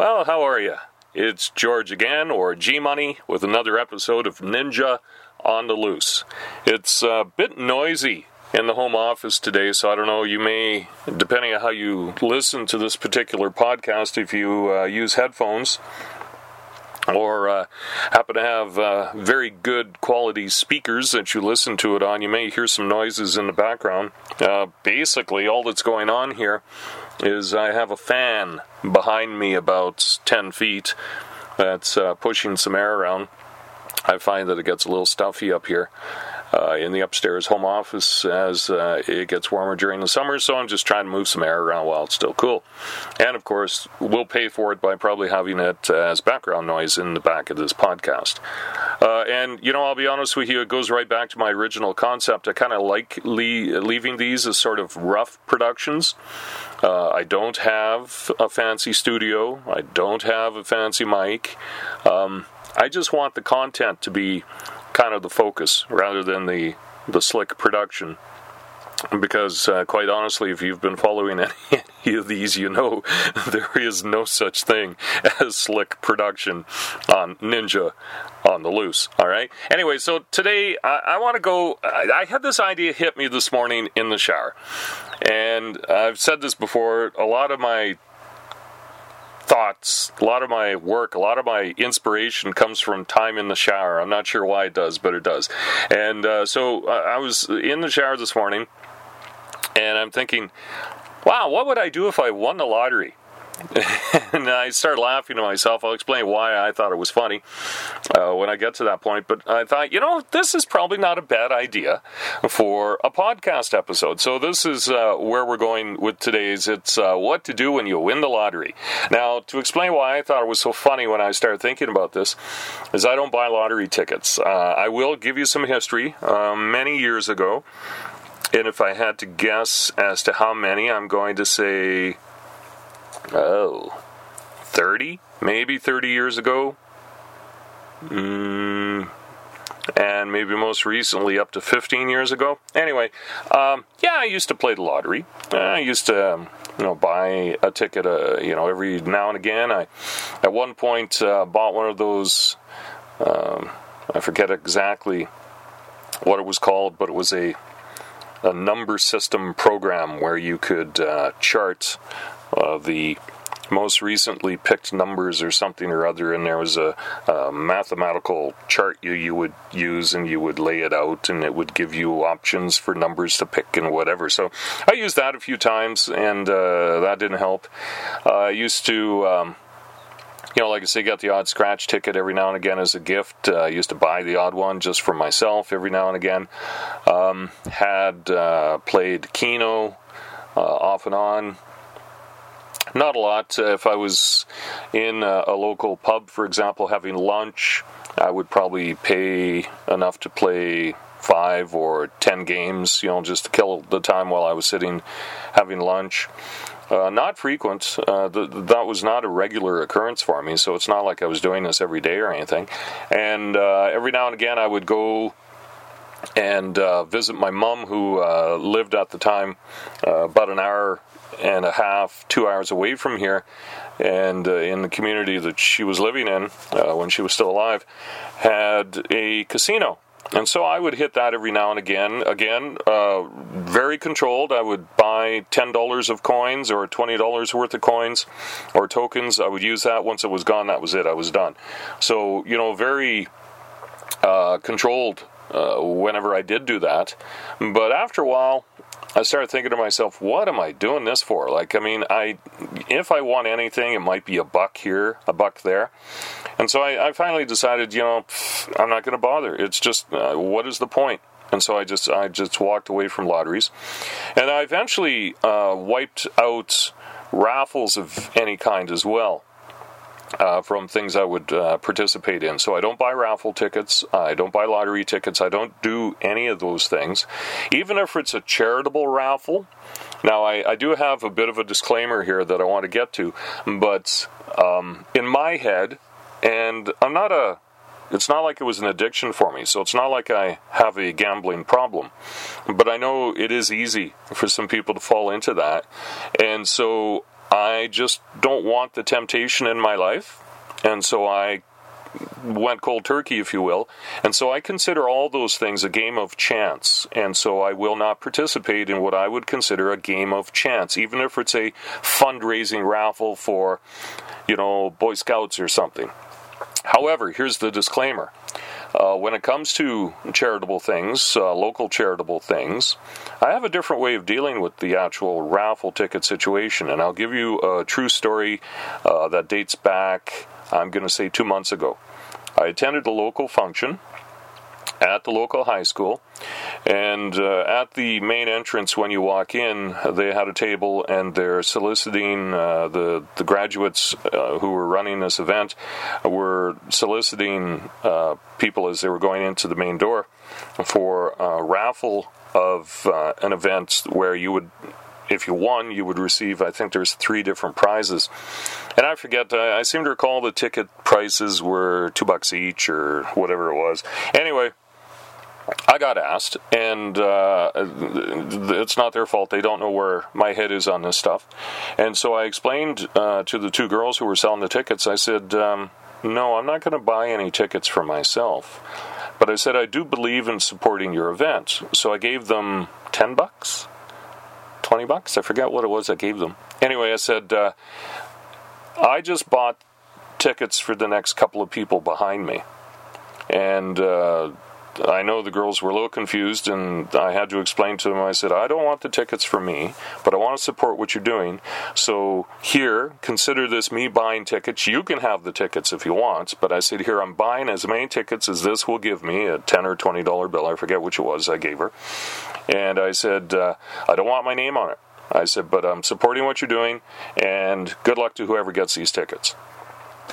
Well, how are you? It's George again, or G Money, with another episode of Ninja on the Loose. It's a bit noisy in the home office today, so I don't know. You may, depending on how you listen to this particular podcast, if you uh, use headphones or uh, happen to have uh, very good quality speakers that you listen to it on, you may hear some noises in the background. Uh, basically, all that's going on here is I have a fan behind me about 10 feet that's uh, pushing some air around. I find that it gets a little stuffy up here uh, in the upstairs home office as uh, it gets warmer during the summer, so I'm just trying to move some air around while it's still cool. And of course, we'll pay for it by probably having it as background noise in the back of this podcast. Uh, and, you know, I'll be honest with you, it goes right back to my original concept. I kind of like le- leaving these as sort of rough productions. Uh, I don't have a fancy studio. I don't have a fancy mic. Um, I just want the content to be kind of the focus rather than the the slick production. Because uh, quite honestly, if you've been following any, of these, you know there is no such thing as slick production on Ninja on the loose. All right. Anyway, so today I, I want to go. I, I had this idea hit me this morning in the shower, and I've said this before. A lot of my thoughts, a lot of my work, a lot of my inspiration comes from time in the shower. I'm not sure why it does, but it does. And uh, so uh, I was in the shower this morning, and I'm thinking, wow, what would I do if I won the lottery? and I started laughing to myself. I'll explain why I thought it was funny uh, when I get to that point. But I thought, you know, this is probably not a bad idea for a podcast episode. So this is uh, where we're going with today's. It's uh, what to do when you win the lottery. Now, to explain why I thought it was so funny when I started thinking about this, is I don't buy lottery tickets. Uh, I will give you some history. Um, many years ago, and if I had to guess as to how many, I'm going to say oh, 30, maybe 30 years ago. Mm, and maybe most recently up to 15 years ago. Anyway, um, yeah, I used to play the lottery. I used to, um, you know, buy a ticket, uh, you know, every now and again. I, at one point, uh, bought one of those. Um, I forget exactly what it was called, but it was a a number system program where you could uh, chart uh, the most recently picked numbers or something or other, and there was a, a, mathematical chart you, you would use, and you would lay it out, and it would give you options for numbers to pick and whatever. So I used that a few times, and uh, that didn't help. Uh, I used to. Um, you know, like I say, got the odd scratch ticket every now and again as a gift. Uh, I used to buy the odd one just for myself every now and again. Um, had uh, played Keno uh, off and on not a lot. Uh, if I was in a, a, local pub, for example, having lunch, I would probably pay enough to play five or ten games, you know, just to kill the time while I was sitting having lunch. Uh, not frequent. Uh, that was not a regular occurrence for me, so it's not like I was doing this every day or anything. And uh, every now and again, I would go and uh, visit my mom, who uh, lived at the time about an hour and a half, two hours away from here, and uh, in the community that she was living in uh, when she was still alive, had a casino. And so I would hit that every now and again. Again, uh, very controlled. I would buy $10 of coins or $20 worth of coins or tokens. I would use that. Once it was gone, that was it. I was done. So, you know, very uh, controlled uh, whenever I did do that. But after a while, I started thinking to myself, what am I doing this for? Like, I mean, I if I want anything, it might be a buck here, a buck there. And so I, I finally decided, you know, I'm not going to bother. It's just, uh, what is the point? And so I just I just walked away from lotteries, and I eventually uh, wiped out raffles of any kind as well uh, from things I would uh, participate in. So I don't buy raffle tickets, I don't buy lottery tickets, I don't do any of those things. Even if it's a charitable raffle, now I, I do have a bit of a disclaimer here that I want to get to, but um, in my head, and I'm not a it's not like it was an addiction for me, so it's not like I have a gambling problem. But I know it is easy for some people to fall into that. And so I just don't want the temptation in my life. And so I went cold turkey, if you will. And so I consider all those things a game of chance. And so I will not participate in what I would consider a game of chance, even if it's a fundraising raffle for, you know, Boy Scouts or something. However, here's the disclaimer. Uh, when it comes to charitable things, uh, local charitable things, I have a different way of dealing with the actual raffle ticket situation. And I'll give you a true story uh, that dates back I'm going to say two months ago. I attended a local function at the local high school, and uh, at the main entrance, when you walk in, they had a table and they're soliciting uh, the the graduates uh, who were running this event were soliciting uh, people as they were going into the main door for a raffle of uh, an event where you would if you won, you would receive, I think there's three different prizes. And I forget, uh, I seem to recall the ticket prices were two bucks each or whatever it was. Anyway, I got asked, and uh, it's not their fault. They don't know where my head is on this stuff. And so I explained uh, to the two girls who were selling the tickets, I said, um, No, I'm not going to buy any tickets for myself. But I said, I do believe in supporting your event. So I gave them 10 bucks 20 bucks. I forget what it was I gave them. Anyway, I said, uh, I just bought tickets for the next couple of people behind me. And uh, I know the girls were a little confused, and I had to explain to them. I said, I don't want the tickets for me, but I want to support what you're doing. So here, consider this me buying tickets. You can have the tickets if you want, but I said, here, I'm buying as many tickets as this will give me a ten or twenty dollar bill. I forget which it was. I gave her, and I said, uh, I don't want my name on it. I said, but I'm supporting what you're doing, and good luck to whoever gets these tickets.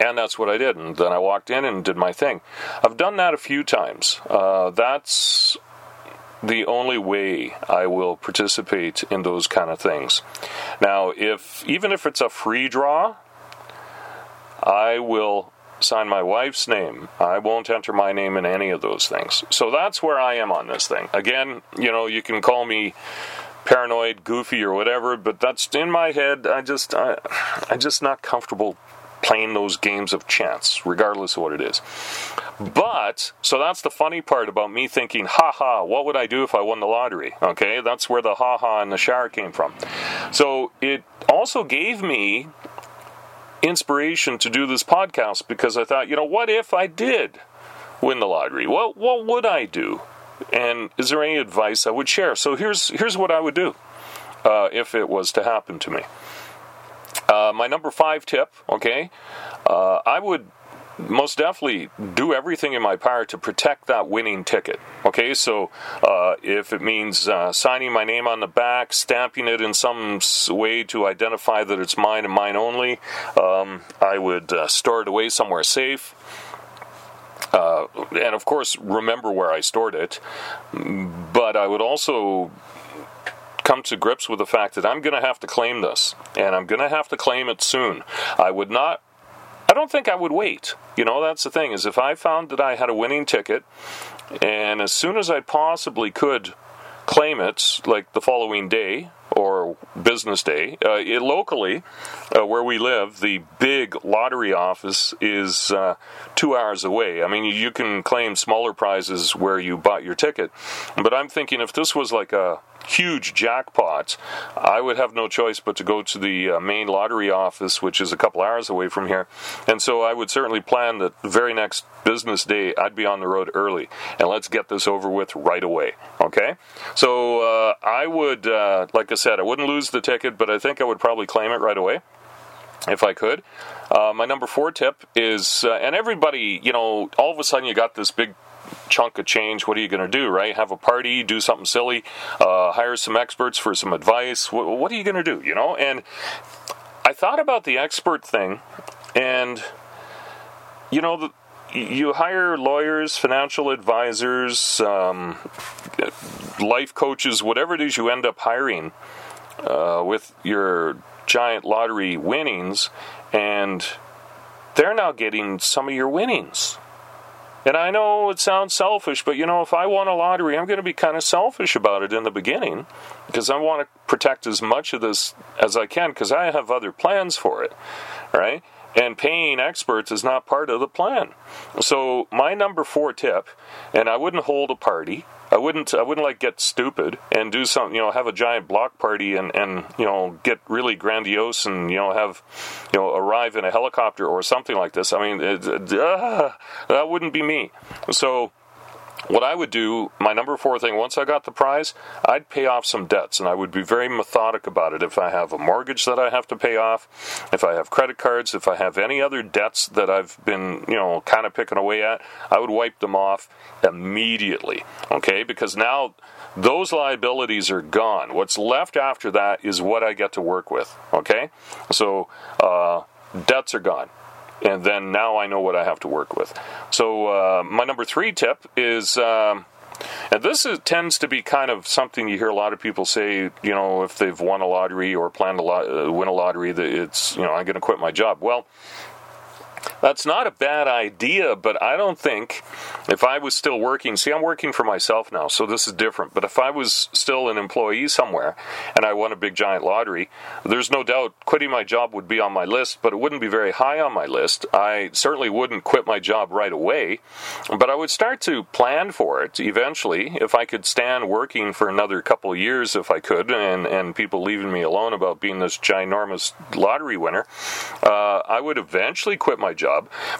And that's what I did. And then I walked in and did my thing. I've done that a few times. Uh, that's the only way I will participate in those kind of things. Now, if even if it's a free draw, I will sign my wife's name. I won't enter my name in any of those things. So that's where I am on this thing. Again, you know, you can call me paranoid, goofy, or whatever, but that's in my head. I just, I, I'm just not comfortable playing those games of chance, regardless of what it is. But, so that's the funny part about me thinking, ha ha, what would I do if I won the lottery? Okay, that's where the ha ha and the shower came from. So it also gave me inspiration to do this podcast because I thought, you know, what if I did win the lottery? What what would I do? And is there any advice I would share? So here's here's what I would do uh, if it was to happen to me. Uh, my number five tip, okay, uh, I would most definitely do everything in my power to protect that winning ticket. Okay, so uh, if it means uh, signing my name on the back, stamping it in some way to identify that it's mine and mine only, um, I would uh, store it away somewhere safe. Uh, and of course, remember where I stored it. But I would also come to grips with the fact that I'm going to have to claim this, and I'm going to have to claim it soon. I would not. I don't think I would wait. You know, that's the thing is if I found that I had a winning ticket, and as soon as I possibly could claim it, like the following day or business day, uh, it, locally uh, where we live, the big lottery office is uh, two hours away. I mean, you can claim smaller prizes where you bought your ticket, but I'm thinking if this was like a huge jackpot, I would have no choice but to go to the uh, main lottery office, which is a couple hours away from here. And so I would certainly plan that the very next business day I'd be on the road early, and let's get this over with right away. Okay? So uh, I would, uh, like I said, I wouldn't lose ticket, but I think I would probably claim it right away if I could. Uh, my number four tip is, uh, and everybody, you know, all of a sudden you got this big chunk of change, what are you going to do, right? Have a party, do something silly, uh, hire some experts for some advice. What, what are you going to do, you know? And I thought about the expert thing, and, you know, the, you hire lawyers, financial advisors, um, life coaches, whatever it is you end up hiring uh, with your giant lottery winnings, and they're now getting some of your winnings. And I know it sounds selfish, but you know, if I won a lottery, I'm going to be kind of selfish about it in the beginning because I want to protect as much of this as I can because I have other plans for it, right? And paying experts is not part of the plan. So my number four tip, and I wouldn't hold a party. I wouldn't I wouldn't like get stupid and do something, you know, have a giant block party and, and you know, get really grandiose and, you know, have, you know, arrive in a helicopter or something like this. I mean, it, uh, that wouldn't be me. So what I would do, my number four thing, once I got the prize, I'd pay off some debts, and I would be very methodic about it. If I have a mortgage that I have to pay off, if I have credit cards, if I have any other debts that I've been, you know, kind of picking away at, I would wipe them off immediately. Okay, because now those liabilities are gone. What's left after that is what I get to work with. Okay, so uh, debts are gone and then now I know what I have to work with. So uh, my number three tip is. Um, and this is, tends to be kind of something you hear a lot of people say, you know, if they've won a lottery or plan to uh, win a lottery, that it's, you know, I'm going to quit my job. Well, that's not a bad idea, but I don't think if I was still working, see, I'm working for myself now, so this is different. But if I was still an employee somewhere and I won a big giant lottery, there's no doubt quitting my job would be on my list, but it wouldn't be very high on my list. I certainly wouldn't quit my job right away, but I would start to plan for it eventually if I could stand working for another couple years, if I could, and, and people leaving me alone about being this ginormous lottery winner. Uh, I would eventually quit my job,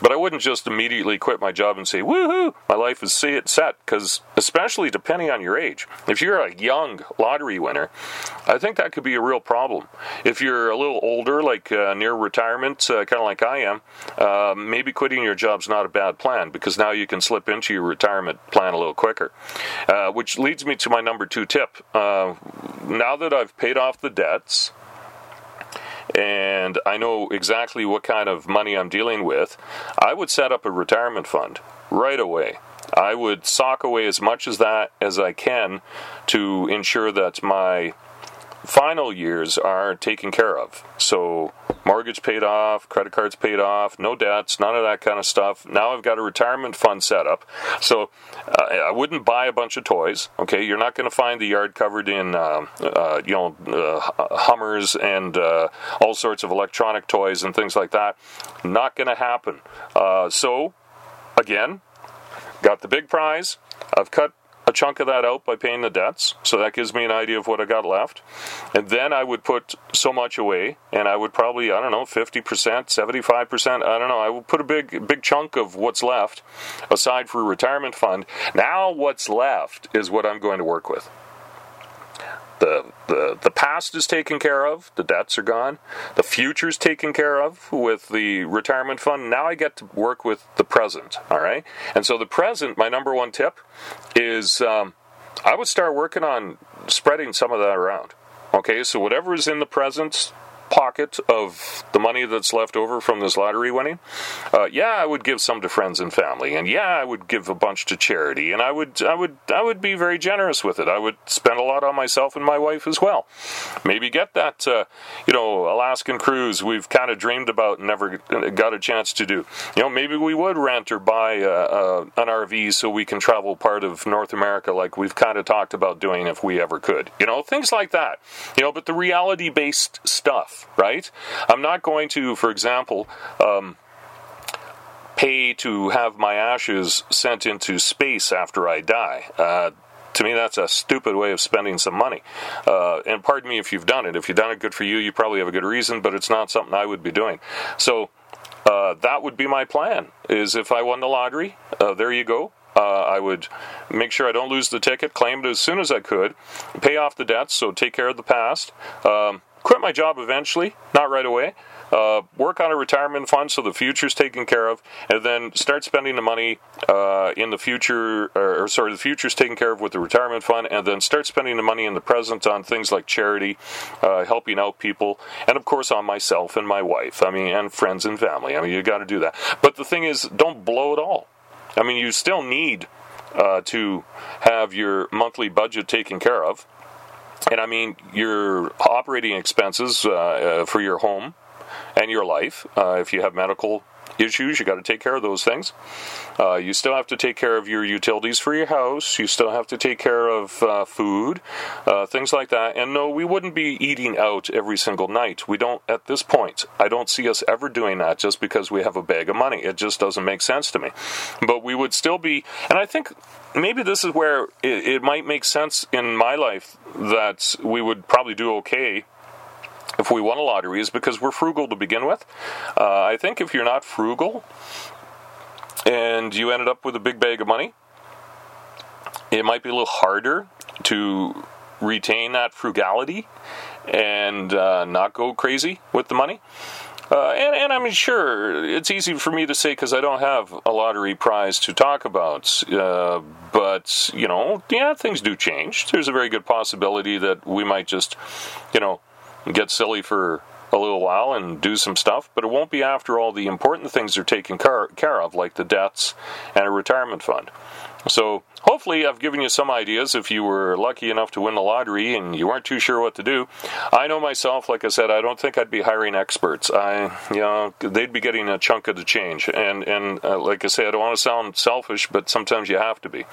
but I wouldn't just immediately quit my job and say, woohoo, my life is set, because especially depending on your age, if you're a young lottery winner, I think that could be a real problem. If you're a little older, like uh, near retirement, uh, kind of like I am, uh, maybe quitting your job's not a bad plan because now you can slip into your retirement plan a little quicker. Uh, which leads me to my number two tip. Uh, now that I've paid off the debts, and I know exactly what kind of money I'm dealing with, I would set up a retirement fund right away. I would sock away as much as that as I can to ensure that my final years are taken care of. So, mortgage paid off, credit cards paid off, no debts, none of that kind of stuff. Now I've got a retirement fund set up. So, uh, I wouldn't buy a bunch of toys. Okay, you're not going to find the yard covered in, uh, uh, you know, uh, Hummers and uh, all sorts of electronic toys and things like that. Not going to happen. So, again, got the big prize. I've cut a chunk of that out by paying the debts. So that gives me an idea of what I got left. And then I would put so much away, and I would probably, I don't know, 50%, 75%, I don't know, I would put a big, big chunk of what's left aside for a retirement fund. Now what's left is what I'm going to work with the, the the past is taken care of, the debts are gone, the future's taken care of with the retirement fund. Now I get to work with the present. All right, and so the present, my number one tip is um, I would start working on spreading some of that around. Okay, so whatever is in the present, pocket of the money that's left over from this lottery winning, uh, yeah, I would give some to friends and family, and yeah, I would give a bunch to charity, and I would, I would, I would be very generous with it. I would spend a lot on myself and my wife as well. Maybe get that, uh, you know, Alaskan cruise we've kind of dreamed about and never got a chance to do. You know, maybe we would rent or buy uh, uh an RV so we can travel part of North America like we've kind of talked about doing if we ever could. You know, things like that. You know, but the reality-based stuff right? I'm not going to, for example, um, pay to have my ashes sent into space after I die. Uh, to me, that's a stupid way of spending some money. Uh, and pardon me if you've done it. If you've done it, good for you. You probably have a good reason, but it's not something I would be doing. So uh, that would be my plan. Is if I won the lottery, uh, there you go. Uh, I would make sure I don't lose the ticket, claim it as soon as I could, pay off the debts, so take care of the past. Um, quit my job eventually, not right away. Uh, work on a retirement fund so the future's taken care of, and then start spending the money uh, in the future, or, or, sorry, the future's taken care of with the retirement fund, and then start spending the money in the present on things like charity, uh, helping out people, and of course on myself and my wife. I mean, and friends and family. I mean, you got to do that. But the thing is, don't blow it all. I mean, you still need uh, to have your monthly budget taken care of and I mean, your operating expenses uh, uh, for your home and your life, uh, if you have medical issues. You got to take care of those things. Uh, you still have to take care of your utilities for your house. You still have to take care of uh, food, uh, things like that. And no, we wouldn't be eating out every single night. We don't, at this point, I don't see us ever doing that just because we have a bag of money. It just doesn't make sense to me. But we would still be, and I think maybe this is where it, it might make sense in my life that we would probably do okay if we won a lottery is because we're frugal to begin with. Uh, I think if you're not frugal and you ended up with a big bag of money, it might be a little harder to retain that frugality and uh, not go crazy with the money. Uh, and, and, I'm sure it's easy for me to say because I don't have a lottery prize to talk about. Uh, but, you know, yeah, things do change. There's a very good possibility that we might just, you know, get silly for a little while and do some stuff, but it won't be after all the important things are taken care of, like the debts and a retirement fund. So hopefully I've given you some ideas if you were lucky enough to win the lottery and you weren't too sure what to do. I know myself, like I said, I don't think I'd be hiring experts. I, you know, they'd be getting a chunk of the change. And, and uh, like I say, I don't want to sound selfish, but sometimes you have to be.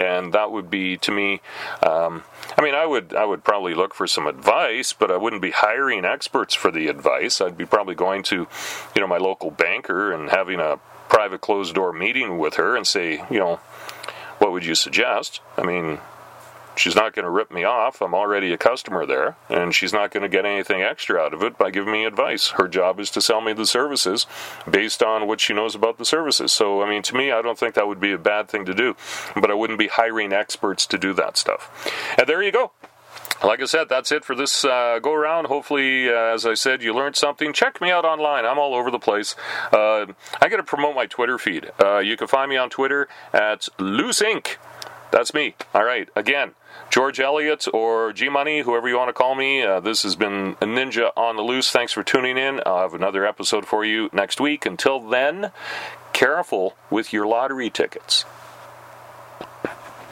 And that would be, to me, um, I mean, I would, I would probably look for some advice, but I wouldn't be hiring experts for the advice. I'd be probably going to, you know, my local banker and having a private closed door meeting with her and say, you know, what would you suggest? I mean, she's not going to rip me off. I'm already a customer there, and she's not going to get anything extra out of it by giving me advice. Her job is to sell me the services based on what she knows about the services. So, I mean, to me, I don't think that would be a bad thing to do, but I wouldn't be hiring experts to do that stuff. And there you go like I said, that's it for this uh, go around. Hopefully, uh, as I said, you learned something. Check me out online. I'm all over the place. Uh, I got to promote my Twitter feed. Uh, you can find me on Twitter at Loose Inc. That's me. All right. Again, George Elliott or G Money, whoever you want to call me. Uh, this has been a Ninja on the Loose. Thanks for tuning in. I'll have another episode for you next week. Until then, careful with your lottery tickets.